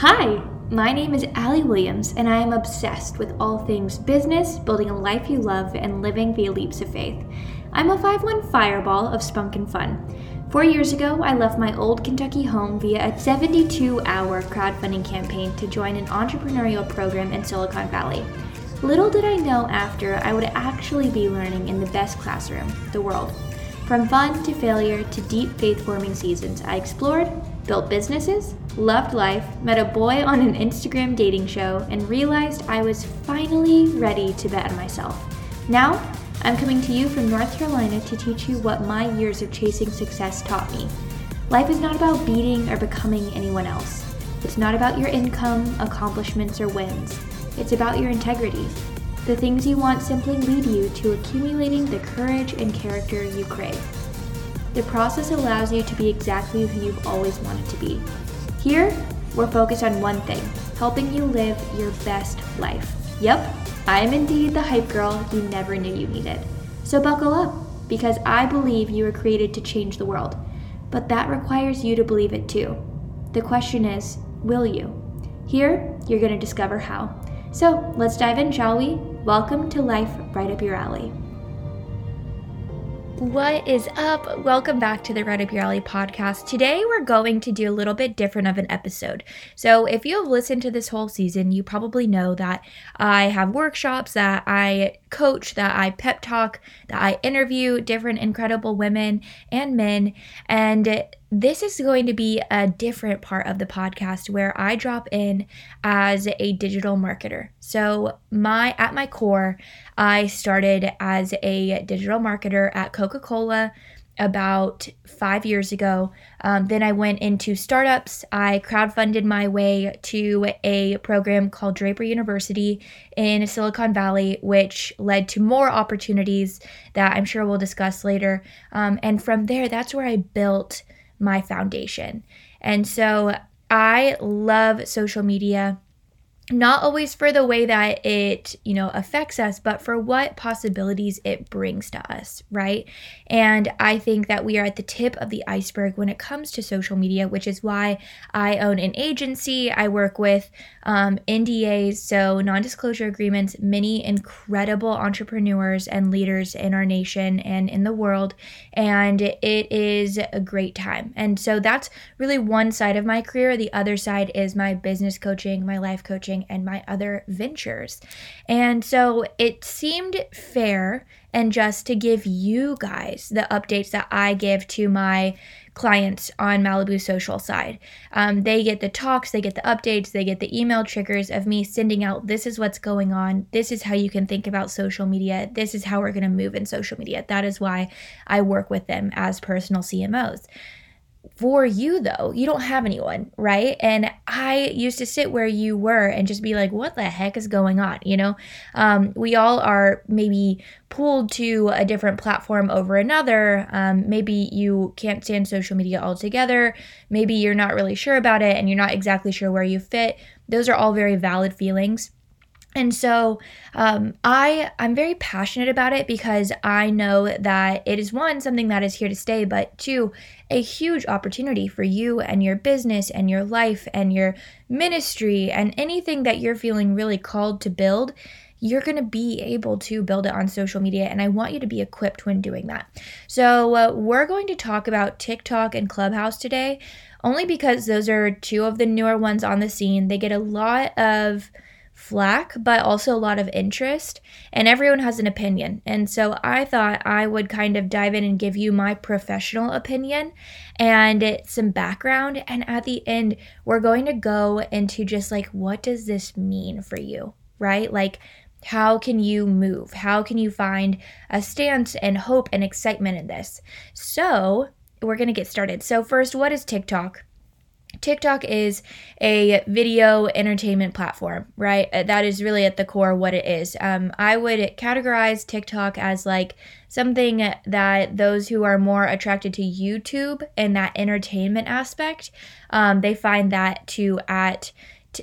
Hi, my name is Allee Williams, and I am obsessed with all things business, building a life you love, and living via leaps of faith. I'm a 5 1 fireball of spunk and fun. Four years ago, I left my old Kentucky home via a 72 hour crowdfunding campaign to join an entrepreneurial program in Silicon Valley. Little did I know after I would actually be learning in the best classroom, the world. From fun to failure to deep faith forming seasons, I explored, built businesses, loved life, met a boy on an Instagram dating show, and realized I was finally ready to bet on myself. Now, I'm coming to you from North Carolina to teach you what my years of chasing success taught me. Life is not about beating or becoming anyone else. It's not about your income, accomplishments, or wins. It's about your integrity. The things you want simply lead you to accumulating the courage and character you crave. The process allows you to be exactly who you've always wanted to be. Here, we're focused on one thing helping you live your best life. Yep, I am indeed the hype girl you never knew you needed. So buckle up, because I believe you were created to change the world. But that requires you to believe it too. The question is, will you? Here, you're going to discover how. So let's dive in, shall we? Welcome to Life Right Up Your Alley. What is up? Welcome back to the Right Up Your Alley podcast. Today we're going to do a little bit different of an episode. So, if you have listened to this whole season, you probably know that I have workshops, that I coach, that I pep talk, that I interview different incredible women and men. And this is going to be a different part of the podcast where I drop in as a digital marketer. So, my at my core, I started as a digital marketer at Coca-Cola about five years ago. Um, then I went into startups. I crowdfunded my way to a program called Draper University in Silicon Valley, which led to more opportunities that I'm sure we'll discuss later. Um, and from there, that's where I built my foundation. And so I love social media not always for the way that it you know affects us but for what possibilities it brings to us right? And i think that we are at the tip of the iceberg when it comes to social media which is why i own an agency. I work with um, ndas so non-disclosure agreements many incredible entrepreneurs and leaders in our nation and in the world and it is a great time. And so that's really one side of my career. The other side is my business coaching my life coaching and my other ventures. And so it seemed fair and just to give you guys the updates that I give to my clients on Malibu social side. Um, they get the talks, they get the updates, they get the email triggers of me sending out this is what's going on, this is how you can think about social media, this is how we're going to move in social media. That is why I work with them as personal CMOs for you though. You don't have anyone right? And i used to sit where you were and just be like what the heck is going on? You know? Um, we all are maybe pulled to a different platform over another. Um, maybe you can't stand social media altogether. Maybe you're not really sure about it and you're not exactly sure where you fit. Those are all very valid feelings and so um, I I'm very passionate about it because I know that it is one something that is here to stay, but two a huge opportunity for you and your business and your life and your ministry and anything that you're feeling really called to build. You're going to be able to build it on social media, and I want you to be equipped when doing that. So, uh, we're going to talk about TikTok and Clubhouse today, only because those are two of the newer ones on the scene. They get a lot of flack, but also a lot of interest, and everyone has an opinion. And so I thought I would kind of dive in and give you my professional opinion and some background. And at the end, we're going to go into just like, what does this mean for you, right? Like, how can you move? How can you find a stance and hope and excitement in this? So, we're going to get started. So, first, what is TikTok? TikTok is a video entertainment platform, right? Uh, that is really at the core what it is. Um, I would categorize TikTok as like something that those who are more attracted to YouTube and that entertainment aspect, um, they find that to at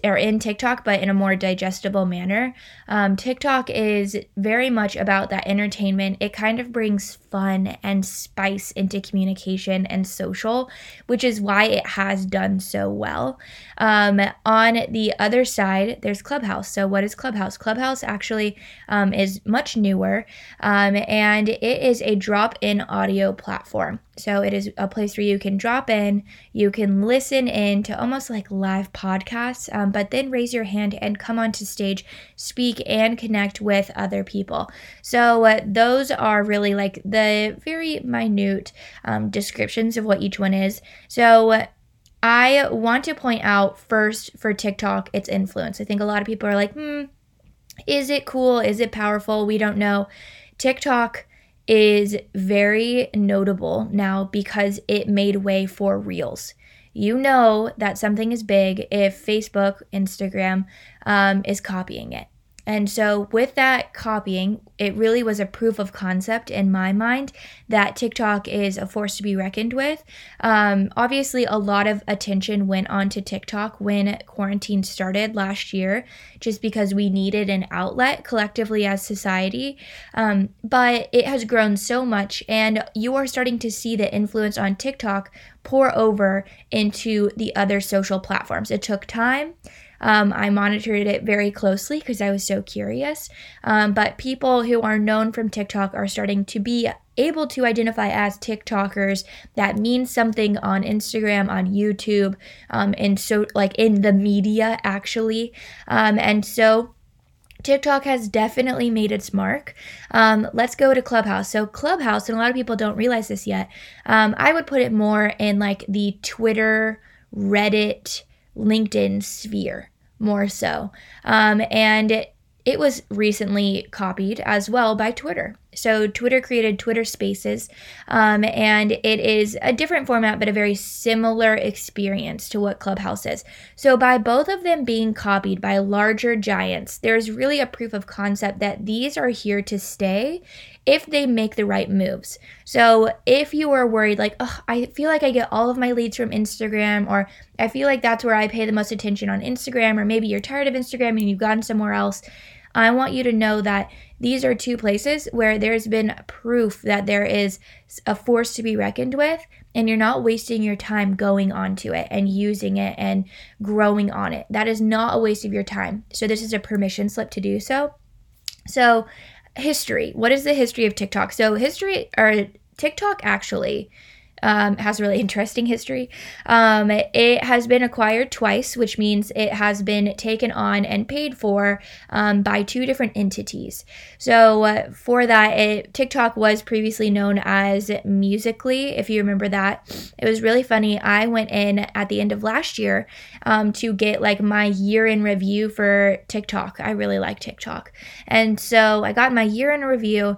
or in TikTok, but in a more digestible manner. Um, TikTok is very much about that entertainment. It kind of brings fun and spice into communication and social, which is why it has done so well. Um, on the other side, there's Clubhouse. So, what is Clubhouse? Clubhouse actually um, is much newer um, and it is a drop in audio platform. So it is a place where you can drop in, you can listen in to almost like live podcasts, um, but then raise your hand and come onto stage, speak, and connect with other people. So uh, those are really like the very minute um, descriptions of what each one is. So I want to point out first for TikTok its influence. I think a lot of people are like, hmm, is it cool? Is it powerful? We don't know. TikTok is very notable now because it made way for Reels. You know that something is big if Facebook, Instagram um, is copying it. And so, with that copying, it really was a proof of concept in my mind that TikTok is a force to be reckoned with. Um, obviously, a lot of attention went on to TikTok when quarantine started last year, just because we needed an outlet collectively as society. Um, but it has grown so much, and you are starting to see the influence on TikTok pour over into the other social platforms. It took time. Um, I monitored it very closely because I was so curious. Um, but people who are known from TikTok are starting to be able to identify as TikTokers. That means something on Instagram, on YouTube, um, and so like in the media actually. Um, and so TikTok has definitely made its mark. Um, let's go to Clubhouse. So, Clubhouse, and a lot of people don't realize this yet, um, I would put it more in like the Twitter, Reddit, LinkedIn sphere more so. Um, and it, it was recently copied as well by Twitter. So Twitter created Twitter Spaces, um, and it is a different format, but a very similar experience to what Clubhouse is. So by both of them being copied by larger giants, there's really a proof of concept that these are here to stay if they make the right moves. So if you are worried, like, oh, I feel like I get all of my leads from Instagram, or I feel like that's where I pay the most attention on Instagram, or maybe you're tired of Instagram and you've gone somewhere else. I want you to know that these are two places where there's been proof that there is a force to be reckoned with, and you're not wasting your time going onto it and using it and growing on it. That is not a waste of your time. So, this is a permission slip to do so. So, history. What is the history of TikTok? So, history or TikTok actually um, has a really interesting history. Um, it has been acquired twice, which means it has been taken on and paid for um, by two different entities. So uh, for that, it, TikTok was previously known as Musical.ly, if you remember that. It was really funny. I went in at the end of last year um, to get like my year in review for TikTok. I really like TikTok, and so I got my year in review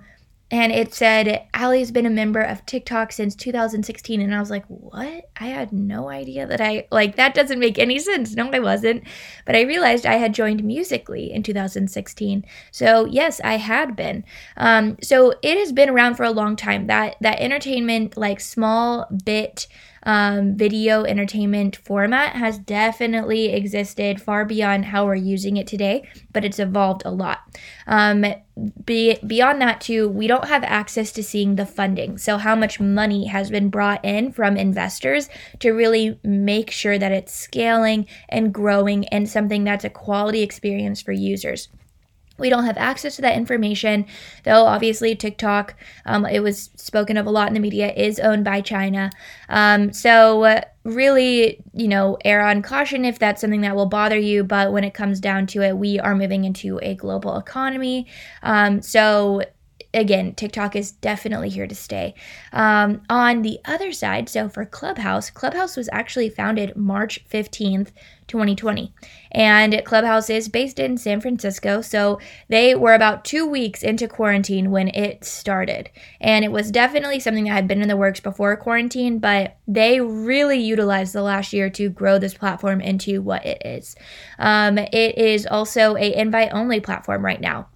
and it said Allee's been a member of TikTok since 2016 and I was like, "What? I had no idea that I like that doesn't make any sense." No, I wasn't. But I realized I had joined Musical.ly in 2016. So, yes, I had been. Um, so it has been around for a long time. That that entertainment like small bit um, video entertainment format has definitely existed far beyond how we're using it today, but it's evolved a lot. Um, be, beyond that, too, we don't have access to seeing the funding. So, how much money has been brought in from investors to really make sure that it's scaling and growing and something that's a quality experience for users. We don't have access to that information, though obviously TikTok, um, it was spoken of a lot in the media, is owned by China. Um, so, uh, really, you know, err on caution if that's something that will bother you. But when it comes down to it, we are moving into a global economy. Um, so, again, TikTok is definitely here to stay. Um, on the other side, so for Clubhouse, Clubhouse was actually founded March 15th, 2020. And Clubhouse is based in San Francisco. So they were about two weeks into quarantine when it started. And it was definitely something that had been in the works before quarantine, but they really utilized the last year to grow this platform into what it is. Um, it is also a invite only platform right now.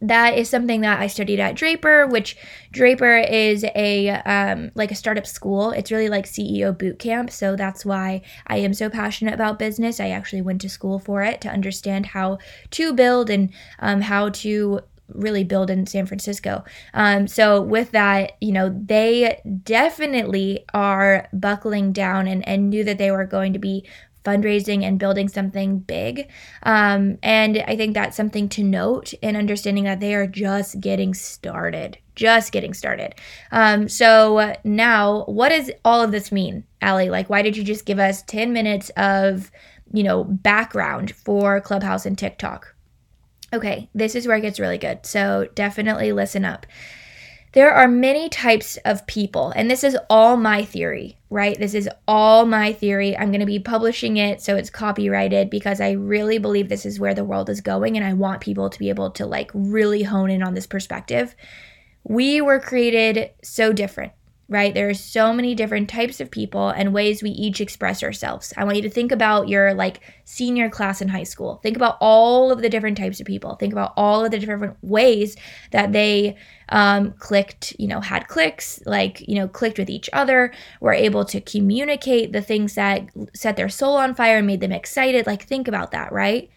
That is something that I studied at Draper, which Draper is a um, like a startup school. It's really like CEO boot camp, so that's why I am so passionate about business. I actually went to school for it to understand how to build and um, how to really build in San Francisco. Um, so with that, you know, they definitely are buckling down and, and knew that they were going to be fundraising and building something big. Um, and I think that's something to note in understanding that they are just getting started. Just getting started. Um, so now, what does all of this mean, Allee? Like, why did you just give us 10 minutes of, you know, background for Clubhouse and TikTok? Okay, this is where it gets really good. So definitely listen up. There are many types of people, and this is all my theory, right? This is all my theory. I'm going to be publishing it so it's copyrighted because I really believe this is where the world is going, and I want people to be able to like really hone in on this perspective. We were created so different right? There are so many different types of people and ways we each express ourselves. I want you to think about your like senior class in high school. Think about all of the different types of people. Think about all of the different ways that they um, clicked, you know, had clicks, like, you know, clicked with each other, were able to communicate the things that set their soul on fire and made them excited. Like, think about that, right?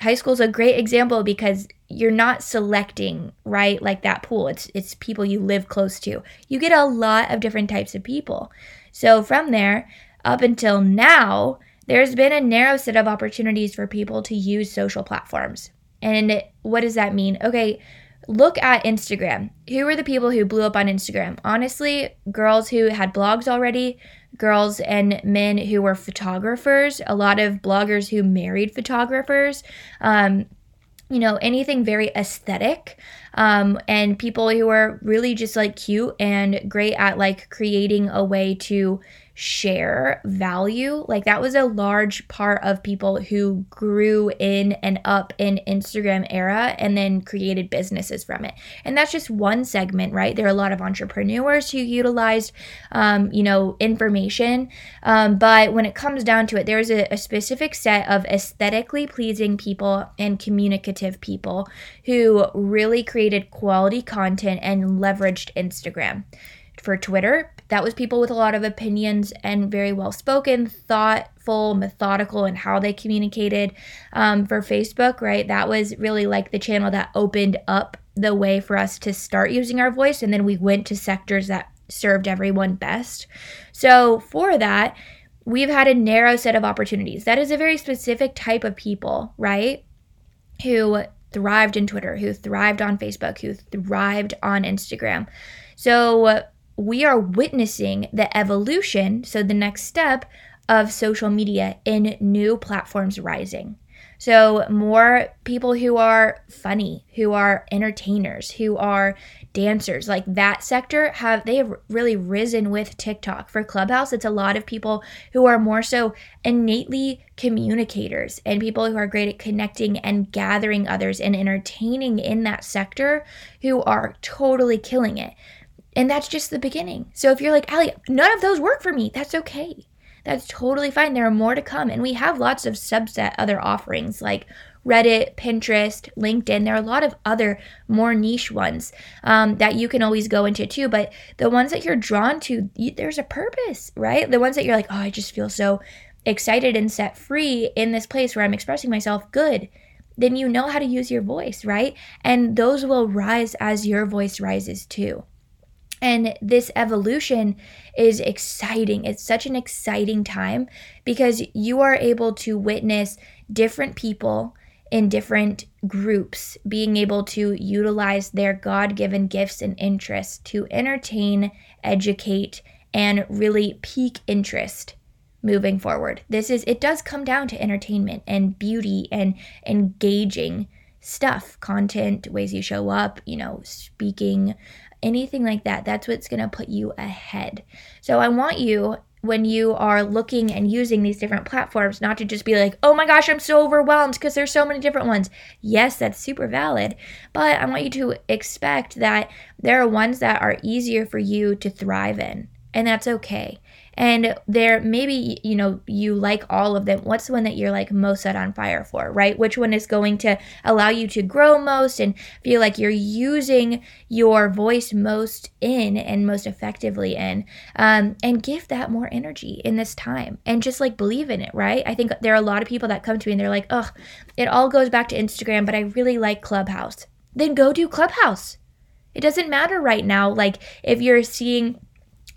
High school is a great example because you're not selecting right like that pool. It's it's people you live close to. You get a lot of different types of people. So from there up until now there's been a narrow set of opportunities for people to use social platforms. And what does that mean? Okay look at Instagram. Who were the people who blew up on Instagram? Honestly, girls who had blogs already, girls and men who were photographers, a lot of bloggers who married photographers. Um, you know, anything very aesthetic, um, and people who are really just like cute and great at like creating a way to share value. Like that was a large part of people who grew in and up in Instagram era and then created businesses from it. And that's just one segment, right? There are a lot of entrepreneurs who utilized, um, you know, information. Um, but when it comes down to it, there's a, a specific set of aesthetically pleasing people and communicative people who really created quality content and leveraged Instagram. For Twitter, that was people with a lot of opinions and very well spoken, thoughtful, methodical in how they communicated. Um, for Facebook, right, that was really like the channel that opened up the way for us to start using our voice. And then we went to sectors that served everyone best. So for that, we've had a narrow set of opportunities. That is a very specific type of people, right? Who thrived in Twitter, who thrived on Facebook, who thrived on Instagram. So we are witnessing the evolution, so the next step of social media in new platforms rising. So, more people who are funny, who are entertainers, who are dancers, like that sector have they have really risen with TikTok. For Clubhouse, it's a lot of people who are more so innately communicators and people who are great at connecting and gathering others and entertaining in that sector who are totally killing it. And that's just the beginning. So if you're like, Allee, none of those work for me, that's okay. That's totally fine. There are more to come. And we have lots of subset other offerings like Reddit, Pinterest, LinkedIn. There are a lot of other more niche ones um, that you can always go into too. But the ones that you're drawn to, you, there's a purpose, right? The ones that you're like, oh, I just feel so excited and set free in this place where I'm expressing myself, good. Then you know how to use your voice, right? And those will rise as your voice rises too. And this evolution is exciting. It's such an exciting time because you are able to witness different people in different groups being able to utilize their God given gifts and interests to entertain, educate, and really pique interest moving forward. This is, it does come down to entertainment and beauty and engaging stuff, content, ways you show up, you know, speaking, anything like that. That's what's going to put you ahead. So I want you when you are looking and using these different platforms not to just be like, "Oh my gosh, I'm so overwhelmed because there's so many different ones." Yes, that's super valid, but I want you to expect that there are ones that are easier for you to thrive in, and that's okay. And there maybe you know you like all of them what's the one that you're like most set on fire for right? Which one is going to allow you to grow most and feel like you're using your voice most in and most effectively in um, and give that more energy in this time and just like believe in it right? I think there are a lot of people that come to me and they're like ugh it all goes back to instagram but i really like clubhouse. Then go do clubhouse. It doesn't matter right now like if you're seeing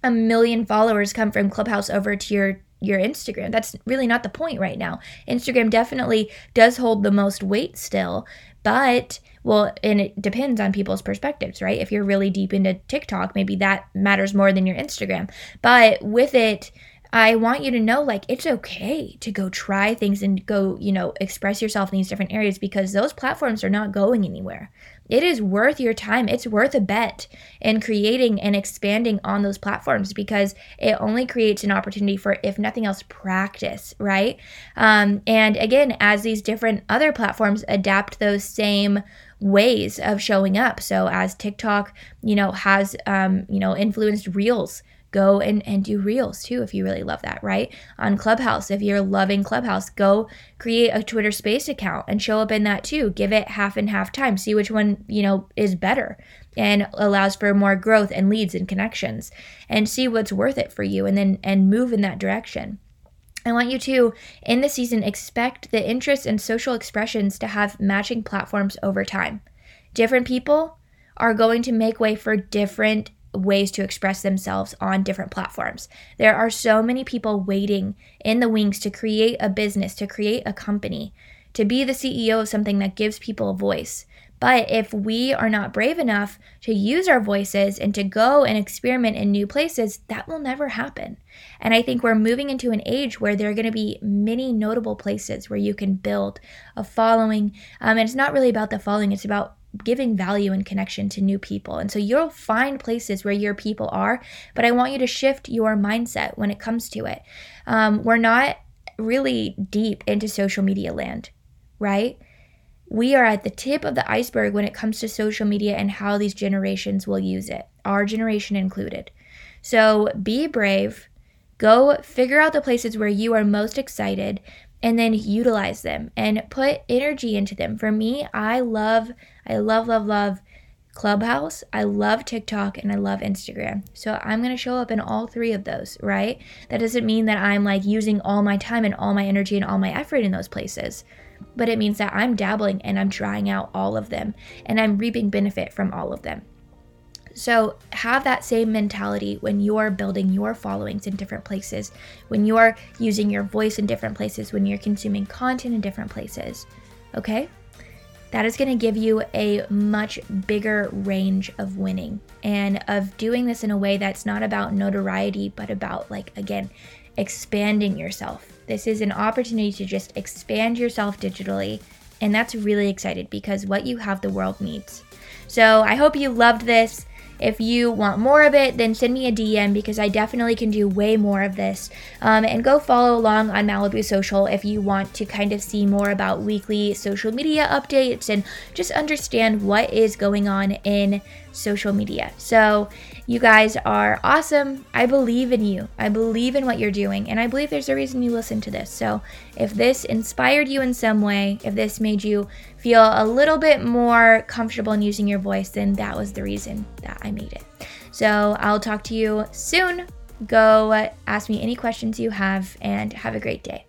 a million followers come from Clubhouse over to your your Instagram. That's really not the point right now. Instagram definitely does hold the most weight still, but well, and it depends on people's perspectives, right? If you're really deep into TikTok, maybe that matters more than your Instagram. But with it, I want you to know like it's okay to go try things and go, you know, express yourself in these different areas because those platforms are not going anywhere it is worth your time. It's worth a bet in creating and expanding on those platforms because it only creates an opportunity for, if nothing else, practice, right? Um, and again, as these different other platforms adapt those same ways of showing up. So as TikTok, you know, has, um, you know, influenced Reels go and, and do reels too if you really love that, right? On Clubhouse, if you're loving Clubhouse, go create a Twitter Space account and show up in that too. Give it half and half time. See which one, you know, is better and allows for more growth and leads and connections and see what's worth it for you and then and move in that direction. I want you to, in the season, expect the interests and social expressions to have matching platforms over time. Different people are going to make way for different ways to express themselves on different platforms. There are so many people waiting in the wings to create a business, to create a company, to be the CEO of something that gives people a voice. But if we are not brave enough to use our voices and to go and experiment in new places, that will never happen. And I think we're moving into an age where there are going to be many notable places where you can build a following. Um, and it's not really about the following, it's about giving value and connection to new people. And so you'll find places where your people are, but I want you to shift your mindset when it comes to it. Um, we're not really deep into social media land, right? We are at the tip of the iceberg when it comes to social media and how these generations will use it, our generation included. So be brave. Go figure out the places where you are most excited and then utilize them and put energy into them. For me, I love, I love, love, love Clubhouse, I love TikTok, and I love Instagram. So I'm going to show up in all three of those, right? That doesn't mean that I'm like using all my time and all my energy and all my effort in those places, but it means that I'm dabbling and I'm trying out all of them and I'm reaping benefit from all of them. So, have that same mentality when you're building your followings in different places, when you're using your voice in different places, when you're consuming content in different places. Okay? That is going to give you a much bigger range of winning and of doing this in a way that's not about notoriety, but about, like, again, expanding yourself. This is an opportunity to just expand yourself digitally. And that's really excited because what you have, the world needs. So I hope you loved this. If you want more of it, then send me a DM because I definitely can do way more of this. Um, and go follow along on Malibu Social if you want to kind of see more about weekly social media updates and just understand what is going on in social media. So, you guys are awesome. I believe in you. I believe in what you're doing. And I believe there's a reason you listen to this. So, if this inspired you in some way, if this made you feel a little bit more comfortable in using your voice, then that was the reason that I made it. So, I'll talk to you soon. Go ask me any questions you have and have a great day.